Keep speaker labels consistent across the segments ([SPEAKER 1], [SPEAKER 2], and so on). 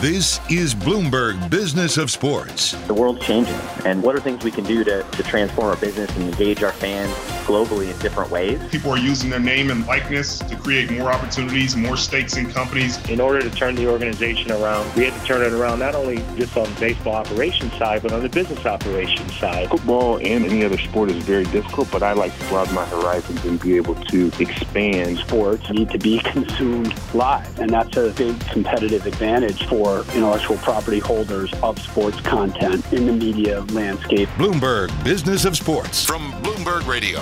[SPEAKER 1] This is Bloomberg Business of Sports.
[SPEAKER 2] The world's changing, and what are things we can do to, to transform our business and engage our fans globally in different ways?
[SPEAKER 3] People are using their name and likeness to create more opportunities, more stakes in companies.
[SPEAKER 4] In order to turn the organization around, we had to turn it around not only just on the baseball operations side, but on the business operations side.
[SPEAKER 5] Football and any other sport is very difficult, but I like to broaden my horizons and be able to expand.
[SPEAKER 6] Sports need to be consumed live, and that's a big competitive advantage for intellectual property holders of sports content in the media landscape.
[SPEAKER 1] Bloomberg Business of Sports from Bloomberg Radio.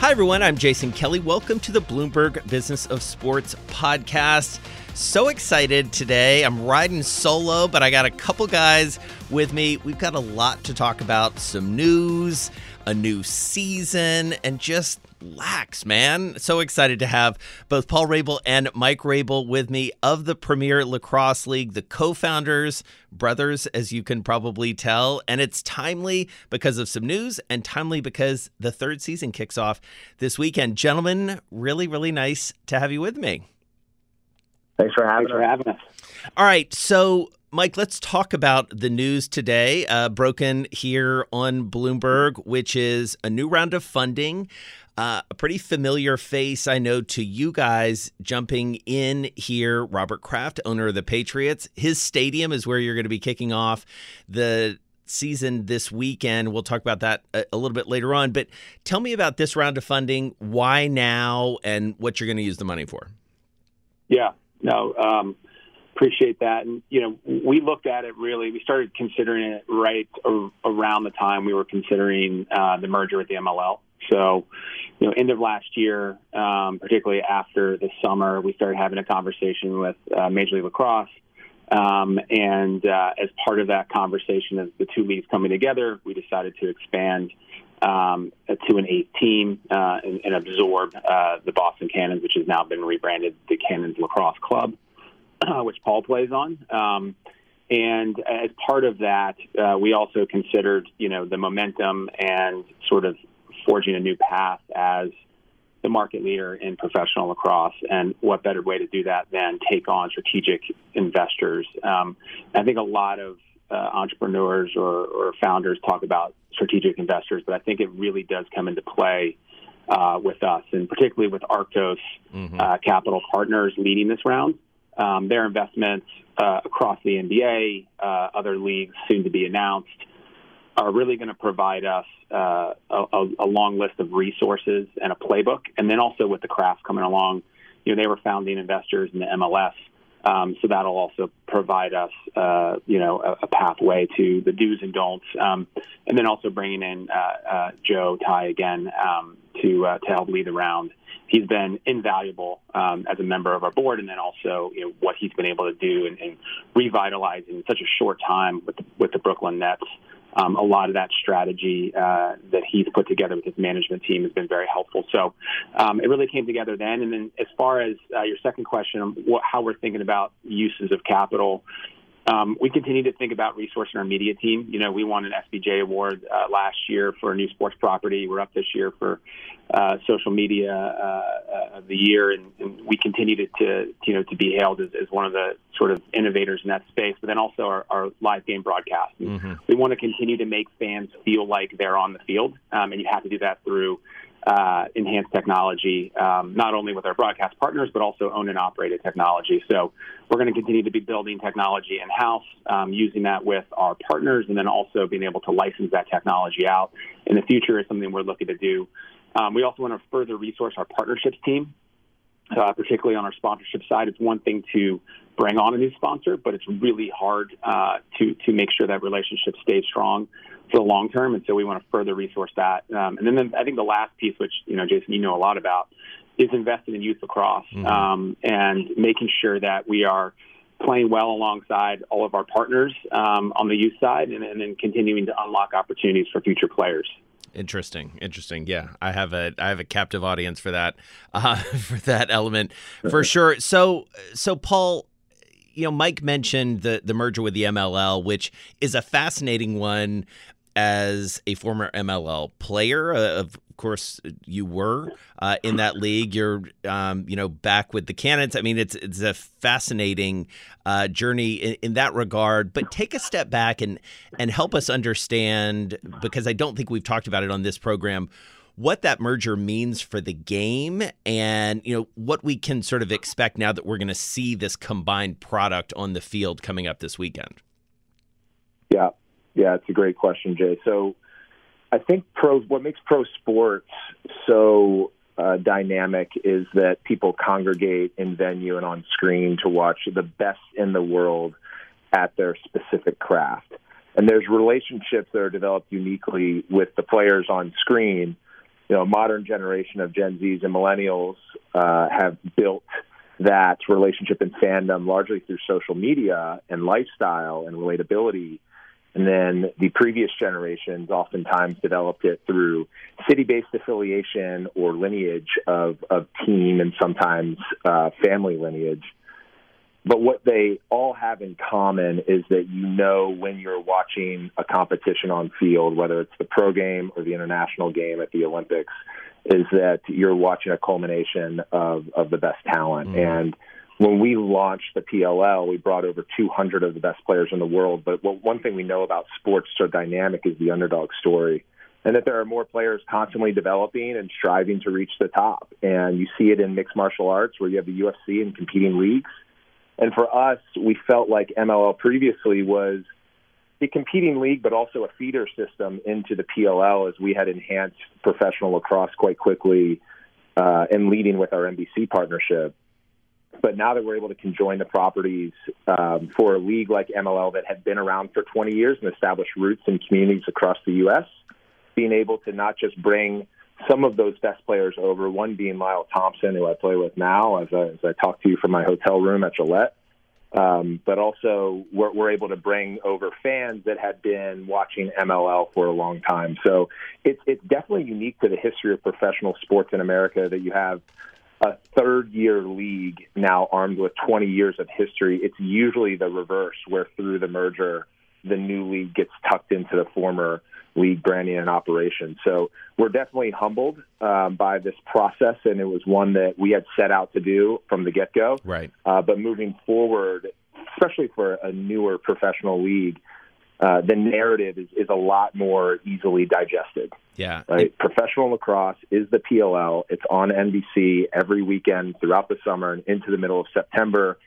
[SPEAKER 7] Hi, everyone. I'm Jason Kelly. Welcome to the Bloomberg Business of Sports podcast. So excited today. I'm riding solo, but I got a couple guys with me. We've got a lot to talk about some news, a new season, and just lax, man. So excited to have both Paul Rabil and Mike Rabil with me of the Premier Lacrosse League, the co founders, brothers, as you can probably tell. And it's timely because of some news and timely because the third season kicks off this weekend. Gentlemen, really, really nice to have you with me.
[SPEAKER 2] Thanks for having,
[SPEAKER 6] Thanks for having us.
[SPEAKER 7] All right. So, Mike, let's talk about the news today, uh, broken here on Bloomberg, which is a new round of funding. Uh, a pretty familiar face, I know, to you guys jumping in here. Robert Kraft, owner of the Patriots. His stadium is where you're going to be kicking off the season this weekend. We'll talk about that a, a little bit later on. But tell me about this round of funding. Why now, and what you're going to use the money for?
[SPEAKER 6] Yeah, no, um, appreciate that. And you know, we looked at it really. We started considering it right around the time we were considering uh, the merger with the MLL. So, you know, end of last year, um, particularly after the summer, we started having a conversation with uh, Major League Lacrosse. Um, and uh, as part of that conversation, as the two leagues coming together, we decided to expand um, to an eighth team uh, and, and, absorb uh, the Boston Cannons, which has now been rebranded the Cannons Lacrosse Club, which Paul plays on. Um, and as part of that, uh, we also considered, you know, the momentum and sort of forging a new path as the market leader in professional lacrosse. And what better way to do that than take on strategic investors? Um, I think a lot of uh, entrepreneurs or, or, founders talk about strategic investors, but I think it really does come into play uh, with us, and particularly with Arctos mm-hmm. uh, Capital Partners leading this round. Um, their investments uh, across the NBA, uh, other leagues soon to be announced, are really going to provide us uh, a, a, long list of resources and a playbook. And then also with the Kraft coming along, you know, they were founding investors in the MLS. Um, so that'll also provide us, uh, you know, a, a, pathway to the do's and don'ts, um, and then also bringing in uh, uh, Joe Tsai again um, to uh, to help lead the round. He's been invaluable um, as a member of our board, and then also you know what he's been able to do and, and revitalize in such a short time with the, with the Brooklyn Nets um, a lot of that strategy uh, that he's put together with his management team has been very helpful. So um, it really came together then. And then as far as uh, your second question, how we're thinking about uses of capital, um, we continue to think about resourcing our media team. You know, we won an SBJ award uh, last year for a new sports property. We're up this year for uh, social media uh, of the year, and, and we continue to, to, you know to be hailed as, as, one of the sort of innovators in that space. But then also our, our live game broadcast. Mm-hmm. We want to continue to make fans feel like they're on the field, um, and you have to do that through uh, enhanced technology, um, not only with our broadcast partners, but also owned and operated technology. So we're going to continue to be building technology in house, um, using that with our partners, and then also being able to license that technology out in the future is something we're looking to do. Um, we also want to further resource our partnerships team, uh, particularly on our sponsorship side. It's one thing to bring on a new sponsor, but it's really hard uh, to to make sure that relationship stays strong for the long term. And so we want to further resource that. Um, and then I think the last piece, which you know, Jason, you know a lot about, is investing in youth lacrosse mm-hmm. um, and making sure that we are playing well alongside all of our partners um, on the youth side, and, and then continuing to unlock opportunities for future players.
[SPEAKER 7] Interesting, interesting. Yeah, I have a I have a captive audience for that uh, for that element for sure. So so Paul, you know, Mike mentioned the the merger with the MLL, which is a fascinating one as a former MLL player. Uh, of course, you were uh, in that league. You're, um, you know, back with the Cannons. I mean, it's it's a fascinating uh, journey in, in, that regard. But take a step back and and help us understand because I don't think we've talked about it on this program. What that merger means for the game, and you know what we can sort of expect now that we're going to see this combined product on the field coming up this weekend.
[SPEAKER 5] Yeah, yeah, it's a great question, Jay. So I think pro what makes pro sports so uh, dynamic is that people congregate in venue and on screen to watch the best in the world at their specific craft. And there's relationships that are developed uniquely with the players on screen. You know, modern generation of Gen Zs and millennials uh, have built that relationship and fandom largely through social media and lifestyle and relatability and then the previous generations oftentimes developed it through city based affiliation or lineage of, of team and sometimes uh, family lineage. But what they all have in common is that you know when you're watching a competition on field, whether it's the pro game or the international game at the Olympics, is that you're watching a culmination of, of the best talent. Mm. And when we launched the PLL, we brought over 200 of the best players in the world. But one thing we know about sports so dynamic is the underdog story, and that there are more players constantly developing and striving to reach the top. And you see it in mixed martial arts, where you have the UFC and competing leagues. And for us, we felt like MLL previously was a competing league, but also a feeder system into the PLL as we had enhanced professional lacrosse quite quickly uh, and leading with our NBC partnership. But now that we're able to conjoin the properties um, for a league like MLL that had been around for 20 years and established roots in communities across the U.S., being able to not just bring some of those best players over, one being Lyle Thompson, who I play with now as I, as I talk to you from my hotel room at Gillette. Um, but also, we're, we're, able to bring over fans that had been watching MLL for a long time. So it's, it's definitely unique to the history of professional sports in America that you have a third year league now armed with 20 years of history, it's usually the reverse, where through the merger, the new league gets tucked into the former league branding and operation. So we're definitely humbled um, by this process, and it was one that we had set out to do from the get go.
[SPEAKER 7] Right.
[SPEAKER 5] Uh, but moving forward, especially for a newer professional league, uh, the narrative is, is a lot more easily digested.
[SPEAKER 7] Yeah.
[SPEAKER 5] Right? Professional lacrosse is the PLL. It's on NBC every weekend throughout the summer and into the middle of September.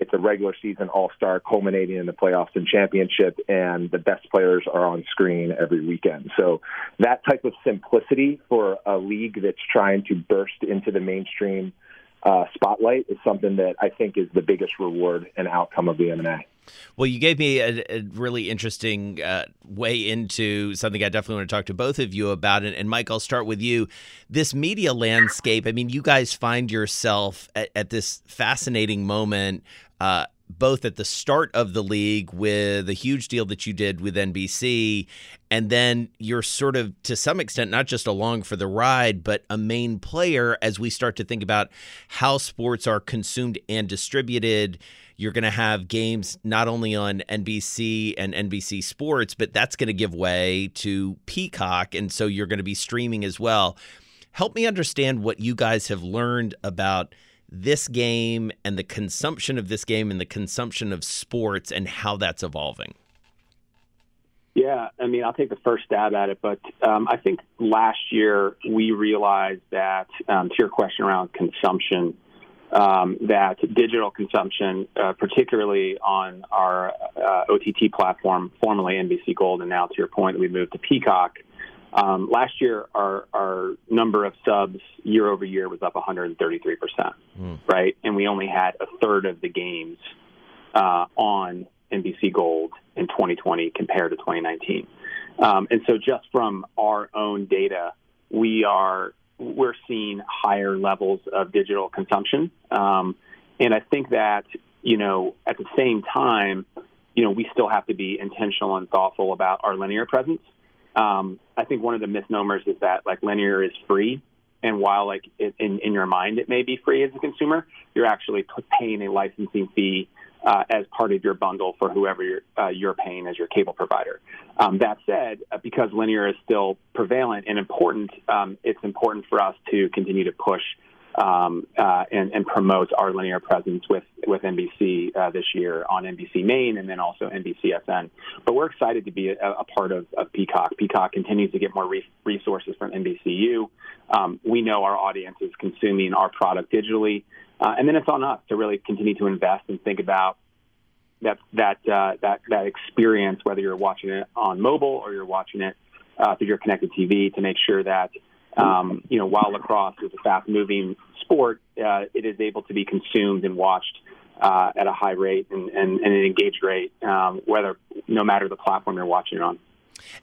[SPEAKER 5] It's a regular season all star culminating in the playoffs and championship, and the best players are on screen every weekend. So, that type of simplicity for a league that's trying to burst into the mainstream uh, spotlight is something that I think is the biggest reward and outcome of the MMA.
[SPEAKER 7] Well, you gave me a, a really interesting uh, way into something I definitely want to talk to both of you about. And, and, Mike, I'll start with you. This media landscape, I mean, you guys find yourself at, at this fascinating moment. Uh, both at the start of the league with a huge deal that you did with NBC, and then you're sort of, to some extent, not just along for the ride, but a main player as we start to think about how sports are consumed and distributed you're going to have games not only on NBC and NBC Sports, but that's going to give way to Peacock. And so you're going to be streaming as well. Help me understand what you guys have learned about this game and the consumption of this game and the consumption of sports and how that's evolving.
[SPEAKER 6] Yeah, I mean, I'll take the first stab at it, but um, I think last year we realized that, um, to your question around consumption, um, that digital consumption, uh, particularly on our uh, OTT platform, formerly NBC Gold, and now to your point, we moved to Peacock. Um, last year, our, our number of subs year over year was up 133 percent, mm. right? And we only had a third of the games uh, on NBC Gold in 2020 compared to 2019. Um, and so, just from our own data, we are we're seeing higher levels of digital consumption. Um, and I think that you know, at the same time, you know, we still have to be intentional and thoughtful about our linear presence. Um, I think one of the misnomers is that like linear is free, and while like in in your mind it may be free as a consumer, you're actually paying a licensing fee uh, as part of your bundle for whoever you're, uh, you're paying as your cable provider. Um, that said, uh, because linear is still prevalent and important, um, it's important for us to continue to push um, uh, and, and, promote our linear presence with with NBC uh, this year on NBC Main and then also NBCSN. But we're excited to be a, a part of, of, Peacock. Peacock continues to get more re- resources from NBCU. Um, we know our audience is consuming our product digitally. Uh, and then it's on us to really continue to invest and think about that that uh, that that experience, whether you're watching it on mobile or you're watching it uh, through your connected TV, to make sure that um, you know while lacrosse is a fast-moving sport, uh, it is able to be consumed and watched uh, at a high rate and, and, and an engaged rate, um, whether no matter the platform you're watching it on.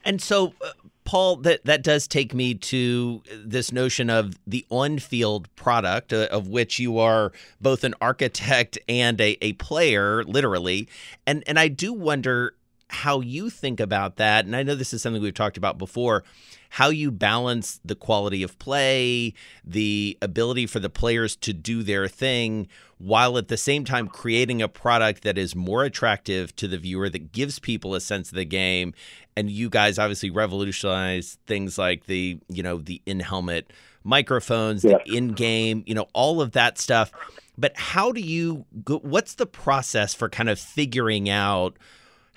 [SPEAKER 7] And so, uh, Paul, that that does take me to this notion of the on-field product, uh, of which you are both an architect and a, a player, literally. And and I do wonder how you think about that. And I know this is something we've talked about before how you balance the quality of play, the ability for the players to do their thing, while at the same time creating a product that is more attractive to the viewer, that gives people a sense of the game. And you guys obviously revolutionized things like the, you know, the in helmet microphones, yeah. the in game, you know, all of that stuff. But how do you, go, what's the process for kind of figuring out?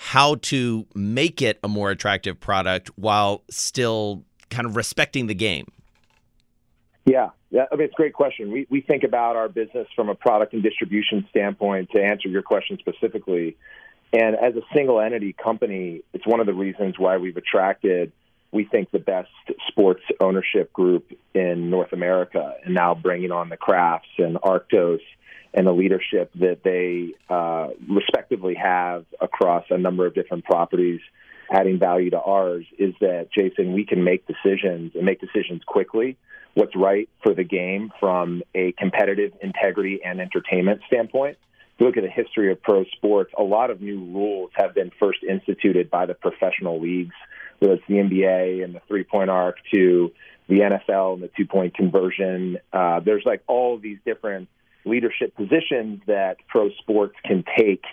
[SPEAKER 7] How to make it a more attractive product while still kind of respecting the game?
[SPEAKER 5] Yeah, yeah. I mean, it's a great question. We we think about our business from a product and distribution standpoint. To answer your question specifically, and as a single entity company, it's one of the reasons why we've attracted, we think, the best sports ownership group in North America, and now bringing on the Krafts and Arctos and the leadership that they uh, respectively have across a number of different properties adding value to ours is that Jason, we can make decisions and make decisions quickly. What's right for the game from a competitive integrity and entertainment standpoint. If you look at the history of pro sports, a lot of new rules have been first instituted by the professional leagues, whether it's the NBA and the three point arc to the NFL and the two point conversion. Uh, there's like all of these different leadership positions that pro sports can take.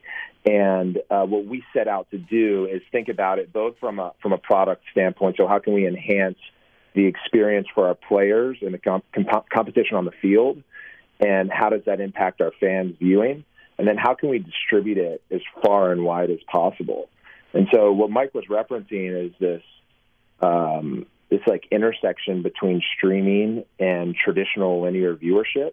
[SPEAKER 5] And uh, what we set out to do is think about it both from a from a product standpoint. So how can we enhance the experience for our players and the comp- comp- competition on the field, and how does that impact our fans viewing? And then how can we distribute it as far and wide as possible? And so what Mike was referencing is this um, this like intersection between streaming and traditional linear viewership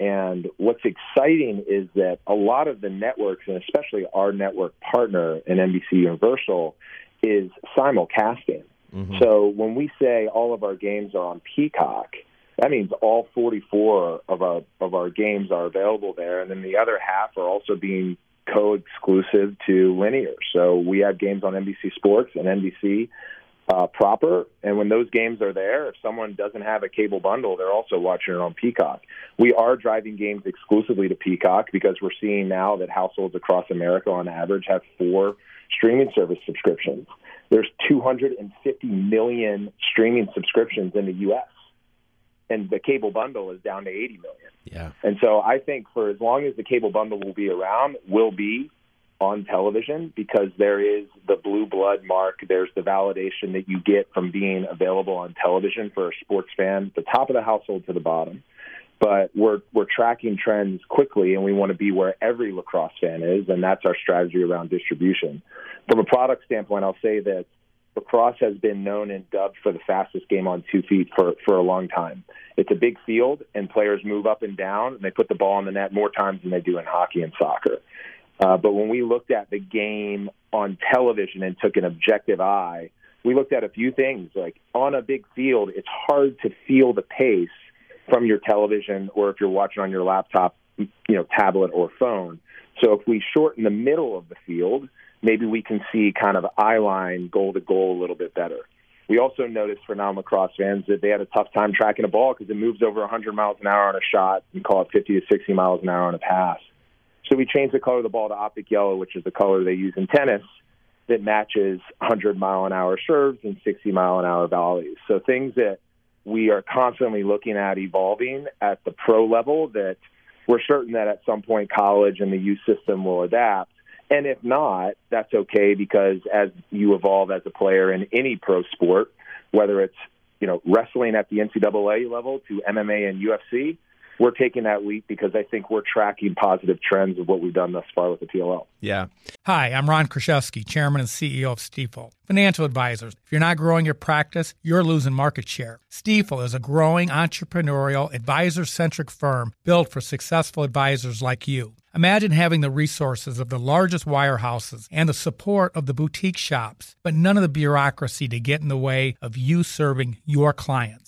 [SPEAKER 5] and what's exciting is that a lot of the networks, and especially our network partner in NBC Universal, is simulcasting. Mm-hmm. So when we say all of our games are on Peacock, that means all 44 of our of our games are available there, and then the other half are also being co-exclusive to linear. So we have games on NBC Sports and NBC uh, proper. And when those games are there, if someone doesn't have a cable bundle, they're also watching it on Peacock. We are driving games exclusively to Peacock because we're seeing now that households across America, on average, have four streaming service subscriptions. There's 250 million streaming subscriptions in the U.S. And the cable bundle is down to 80 million.
[SPEAKER 7] Yeah.
[SPEAKER 5] And so I think for as long as the cable bundle will be around, will be on television because there is the blue blood mark. There's the validation that you get from being available on television for a sports fan, the top of the household to the bottom. But we're we're tracking trends quickly, and we want to be where every lacrosse fan is, and that's our strategy around distribution. From a product standpoint, I'll say that lacrosse has been known and dubbed for the fastest game on two feet for for a long time. It's a big field, and players move up and down, and they put the ball in the net more times than they do in hockey and soccer. Uh, but when we looked at the game on television and took an objective eye, we looked at a few things. Like on a big field, it's hard to feel the pace from your television or if you're watching on your laptop, you know, tablet or phone. So if we shorten the middle of the field, maybe we can see kind of eye line, goal to goal a little bit better. We also noticed for non-lacrosse fans that they had a tough time tracking a ball because it moves over 100 miles an hour on a shot and call it 50 to 60 miles an hour on a pass. So we changed the color of the ball to optic yellow, which is the color they use in tennis that matches 100 mile an hour serves and 60 mile an hour volleys. So things that we are constantly looking at evolving at the pro level that we're certain that at some point college and the youth system will adapt. And if not, that's okay because as you evolve as a player in any pro sport, whether it's you know wrestling at the NCAA level to MMA and UFC, we're taking that leap because I think we're tracking positive trends of what we've done thus far with the PLL.
[SPEAKER 7] Yeah.
[SPEAKER 8] Hi, I'm Ron Kruszewski, Chairman and CEO of Stifel. Financial advisors. If you're not growing your practice, you're losing market share. Stifel is a growing entrepreneurial, advisor centric firm built for successful advisors like you. Imagine having the resources of the largest wirehouses and the support of the boutique shops, but none of the bureaucracy to get in the way of you serving your clients.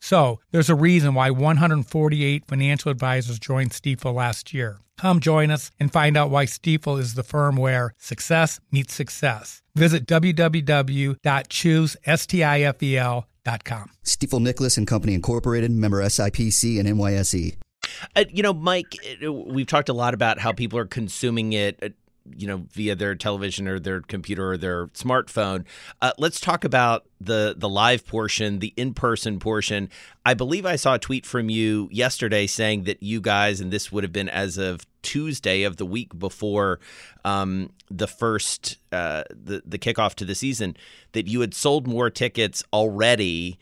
[SPEAKER 8] So, there's a reason why 148 financial advisors joined Stifel last year. Come join us and find out why Stifel is the firm where success meets success. Visit www.choosestifel.com.
[SPEAKER 9] Stifel Nicolaus and Company Incorporated, member SIPC and NYSE.
[SPEAKER 7] Uh, you know, Mike, uh, we've talked a lot about how people are consuming it. You know, via their television or their computer or their smartphone. Uh, let's talk about the the live portion, the in person portion. I believe I saw a tweet from you yesterday saying that you guys, and this would have been as of Tuesday of the week before um, the first uh, the the kickoff to the season, that you had sold more tickets already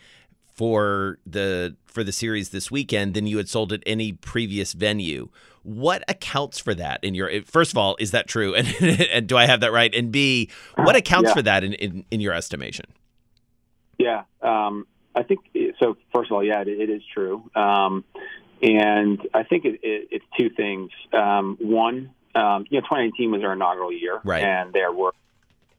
[SPEAKER 7] for the for the series this weekend than you had sold at any previous venue. What accounts for that in your first of all, is that true? And, and do I have that right? And B, what accounts
[SPEAKER 6] Yeah.
[SPEAKER 7] for that in, in, in your estimation?
[SPEAKER 6] Yeah, um, I think so. First of all, yeah, it, it is true, um, and I think it, it, it's two things. Um, one, um, you know, 2019 was our inaugural year,
[SPEAKER 7] Right.
[SPEAKER 6] and there were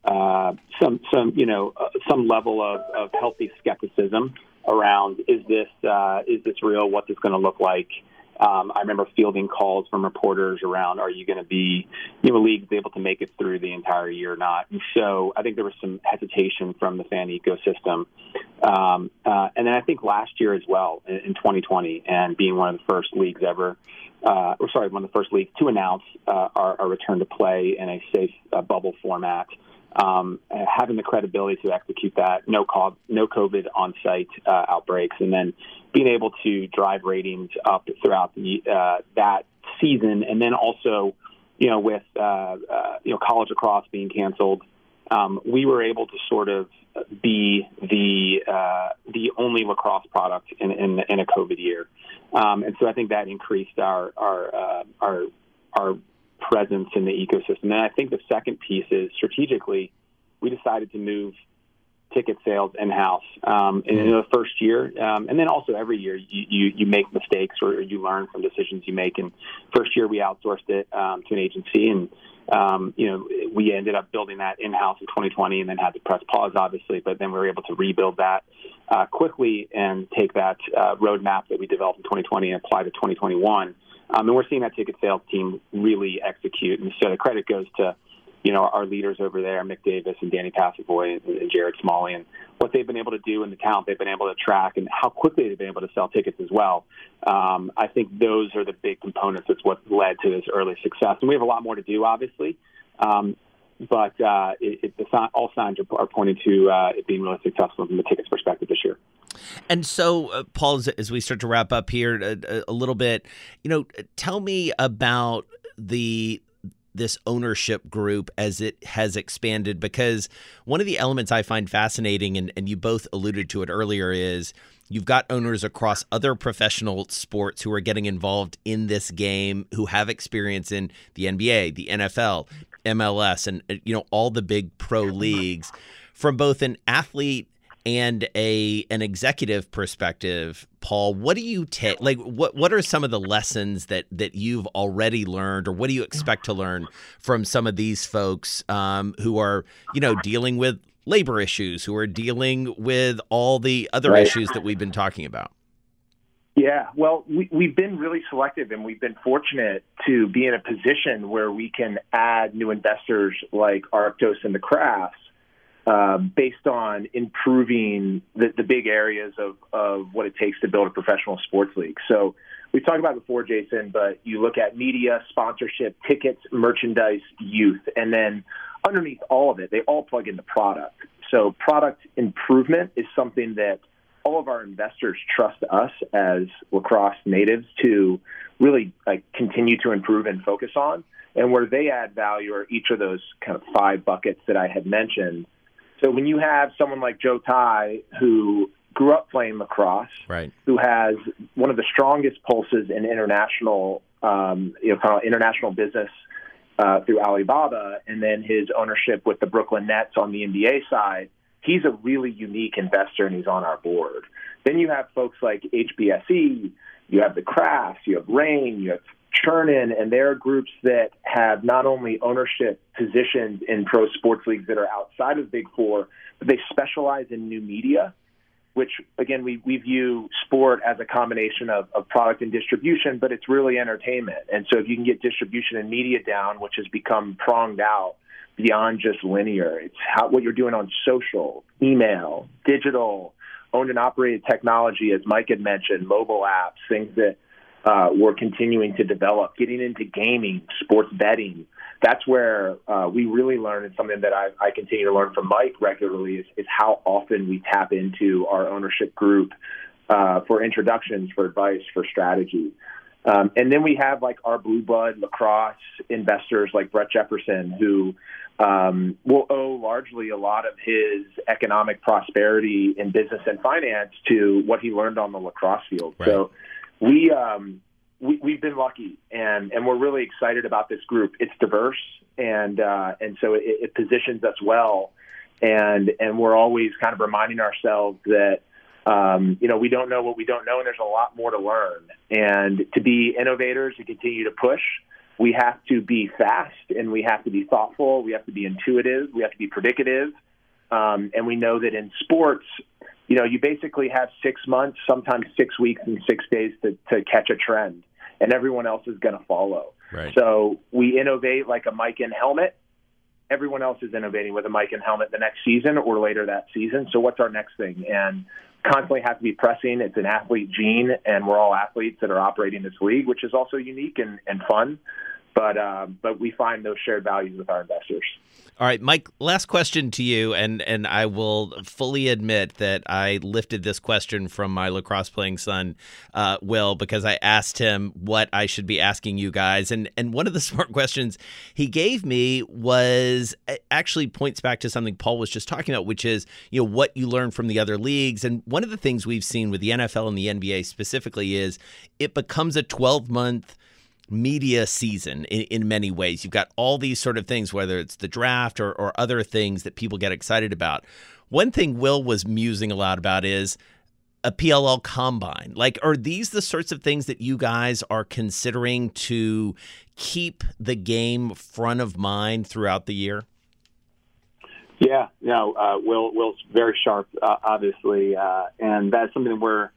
[SPEAKER 6] uh, some, some, you know, uh, some level of, of healthy skepticism around is this uh, is this real? What's this going to look like? Um, I remember fielding calls from reporters around, are you going to be, you know, leagues able to make it through the entire year or not? So I think there was some hesitation from the fan ecosystem. Um, uh, and then I think last year as well, in, in 2020, and being one of the first leagues ever, uh, or sorry, one of the first leagues to announce uh, our, our return to play in a safe uh, bubble format. Um, having the credibility to execute that, no co- no COVID on site uh, outbreaks, and then being able to drive ratings up throughout the, uh, that season, and then also, you know, with uh, uh, you know college lacrosse being canceled, um, we were able to sort of be the uh, the only lacrosse product in, in, in a COVID year, um, and so I think that increased our our uh, our our presence in the ecosystem. And I think the second piece is strategically, we decided to move ticket sales in house um, in the first year, um, and then also every year you, you you make mistakes or you learn from decisions you make. And first year we outsourced it um, to an agency, and um, you know we ended up building that in house in 2020, and then had to press pause, obviously. But then we were able to rebuild that uh, quickly and take that uh, roadmap that we developed in 2020 and apply to 2021. Um, and we're seeing that ticket sales team really execute. And so the credit goes to, you know, our leaders over there, Mick Davis and Danny Passavoy and, and Jared Smalley, and what they've been able to do in the talent they've been able to track and how quickly they've been able to sell tickets as well. Um, I think those are the big components. That's what led to this early success. And we have a lot more to do, obviously. Um, but uh, it, it, all signs are, are pointing to uh, it being really successful from the tickets perspective this year.
[SPEAKER 7] And so, uh, Paul, as, we start to wrap up here a, a little bit, you know, tell me about the this ownership group as it has expanded because one of the elements I find fascinating and, and you both alluded to it earlier is you've got owners across other professional sports who are getting involved in this game who have experience in the NBA, the NFL, MLS and uh, you know all the big pro leagues from both an athlete and a an executive perspective paul what do you take like what what are some of the lessons that that you've already learned or what do you expect to learn from some of these folks um, who are you know dealing with labor issues who are dealing with all the other
[SPEAKER 5] Right.
[SPEAKER 7] issues that we've been talking about
[SPEAKER 5] Yeah, well, we, we've been really selective and we've been fortunate to be in a position where we can add new investors like Arctos and the Krafts uh, based on improving the, the big areas of, of what it takes to build a professional sports league. So we've talked about before, Jason, but you look at media, sponsorship, tickets, merchandise, youth, and then underneath all of it, they all plug into product. So product improvement is something that – all of our investors trust us as lacrosse natives to really like continue to improve and focus on. And where they add value are each of those kind of five buckets that I had mentioned. So when you have someone like Joe Tsai who grew up playing lacrosse,
[SPEAKER 7] right.
[SPEAKER 5] who has one of the strongest pulses in international, um, you know, kind of international business uh, through Alibaba, and then his ownership with the Brooklyn Nets on the NBA side he's a really unique investor and he's on our board. Then you have folks like HBSE, you have the Krafts, you have Raine, you have Chernin, and there are groups that have not only ownership positions in pro sports leagues that are outside of Big Four, but they specialize in new media, which again we, we view sport as a combination of, of product and distribution, but it's really entertainment. And so if you can get distribution and media down, which has become pronged out, beyond just linear. It's how what you're doing on social, email, digital, owned and operated technology, as Mike had mentioned, mobile apps, things that uh, we're continuing to develop, getting into gaming, sports betting. That's where uh, we really learn, and something that I, I continue to learn from Mike regularly is, is how often we tap into our ownership group uh, for introductions, for advice, for strategy. Um, and then we have like our blue blood lacrosse investors like Brett Jefferson, who um, will owe largely a lot of his economic prosperity in business and finance to what he learned on the lacrosse field. Right. So we, um, we we've been lucky, and and we're really excited about this group. It's diverse, and uh, and so it, it positions us well, and and we're always kind of reminding ourselves that. Um, you know, we don't know what we don't know, and there's a lot more to learn. And to be innovators and continue to push, we have to be fast and we have to be thoughtful. We have to be intuitive. We have to be predicative. Um, and we know that in sports, you know, you basically have six months, sometimes six weeks and six days to, to catch a trend, and everyone else is going to follow.
[SPEAKER 7] Right.
[SPEAKER 5] So we innovate like a mic and helmet. Everyone else is innovating with a mic and helmet the next season or later that season. So what's our next thing? And constantly have to be pressing. It's an athlete gene, and we're all athletes that are operating this league, which is also unique and, and fun but um, but we find those shared values with our investors.
[SPEAKER 7] All right, Mike. Last question to you, and and I will fully admit that I lifted this question from my lacrosse playing son, uh, Will, because I asked him what I should be asking you guys, and and one of the smart questions he gave me was actually points back to something Paul was just talking about, which is you know what you learn from the other leagues, and one of the things we've seen with the NFL and the NBA specifically is it becomes a twelve month media season in, in many ways. You've got all these sort of things, whether it's the draft or, or other things that people get excited about. One thing Will was musing a lot about is a PLL combine. Like, are these the sorts of things that you guys are considering to keep the game front of mind throughout the year?
[SPEAKER 6] Yeah, no, uh, Will Will's very sharp, uh, obviously, uh, and that's something we're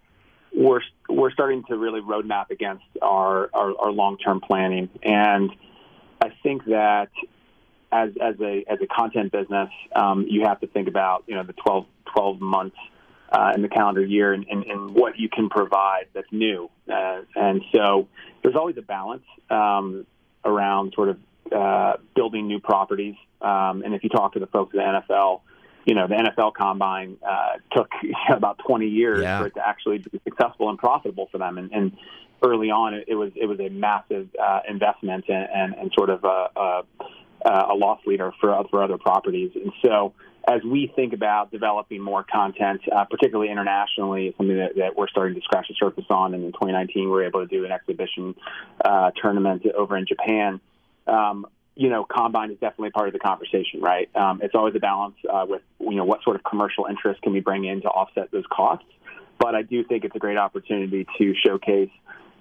[SPEAKER 6] we're we're starting to really roadmap against our our, our long term planning, and I think that as as a as a content business, um, you have to think about you know the 12, 12 months uh, in the calendar year and, and, and, what you can provide that's new, uh, and so there's always a balance um, around sort of uh, building new properties. Um, and if you talk to the folks at the NFL, you know, the NFL Combine uh, took about 20 years
[SPEAKER 7] yeah.
[SPEAKER 6] for it to actually be successful and profitable for them. And, and early on, it, it was it was a massive uh, investment and, and, and sort of a, a, a loss leader for for other properties. And so, as we think about developing more content, uh, particularly internationally, something that, that, we're starting to scratch the surface on. And in 2019, we were able to do an exhibition uh, tournament over in Japan. Um, you know, combine is definitely part of the conversation, right? Um, it's always a balance uh, with, you know, what sort of commercial interest can we bring in to offset those costs. But I do think it's a great opportunity to showcase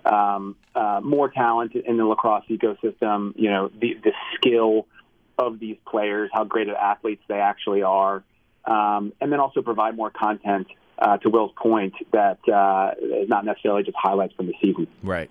[SPEAKER 6] um, uh, more talent in the lacrosse ecosystem. You know, the, the skill of these players, how great of athletes they actually are, um, and then also provide more content uh, to Will's point, that uh, not necessarily just highlights from the season.
[SPEAKER 7] Right.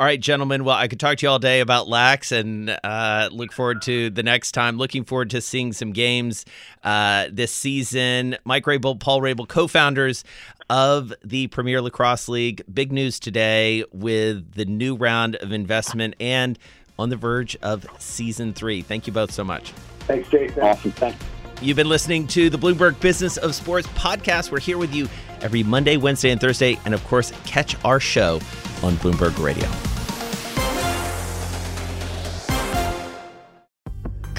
[SPEAKER 7] All right, gentlemen. Well, I could talk to you all day about Lax and uh, look forward to the next time. Looking forward to seeing some games uh, this season. Mike Rabil, Paul Rabil, co founders of the Premier Lacrosse League. Big news today with the new round of investment and on the verge of season three. Thank you both so much.
[SPEAKER 6] Thanks, Jason. Awesome. Thanks.
[SPEAKER 7] You've been listening to the Bloomberg Business of Sports podcast. We're here with you every Monday, Wednesday, and Thursday. And of course, catch our show on Bloomberg Radio.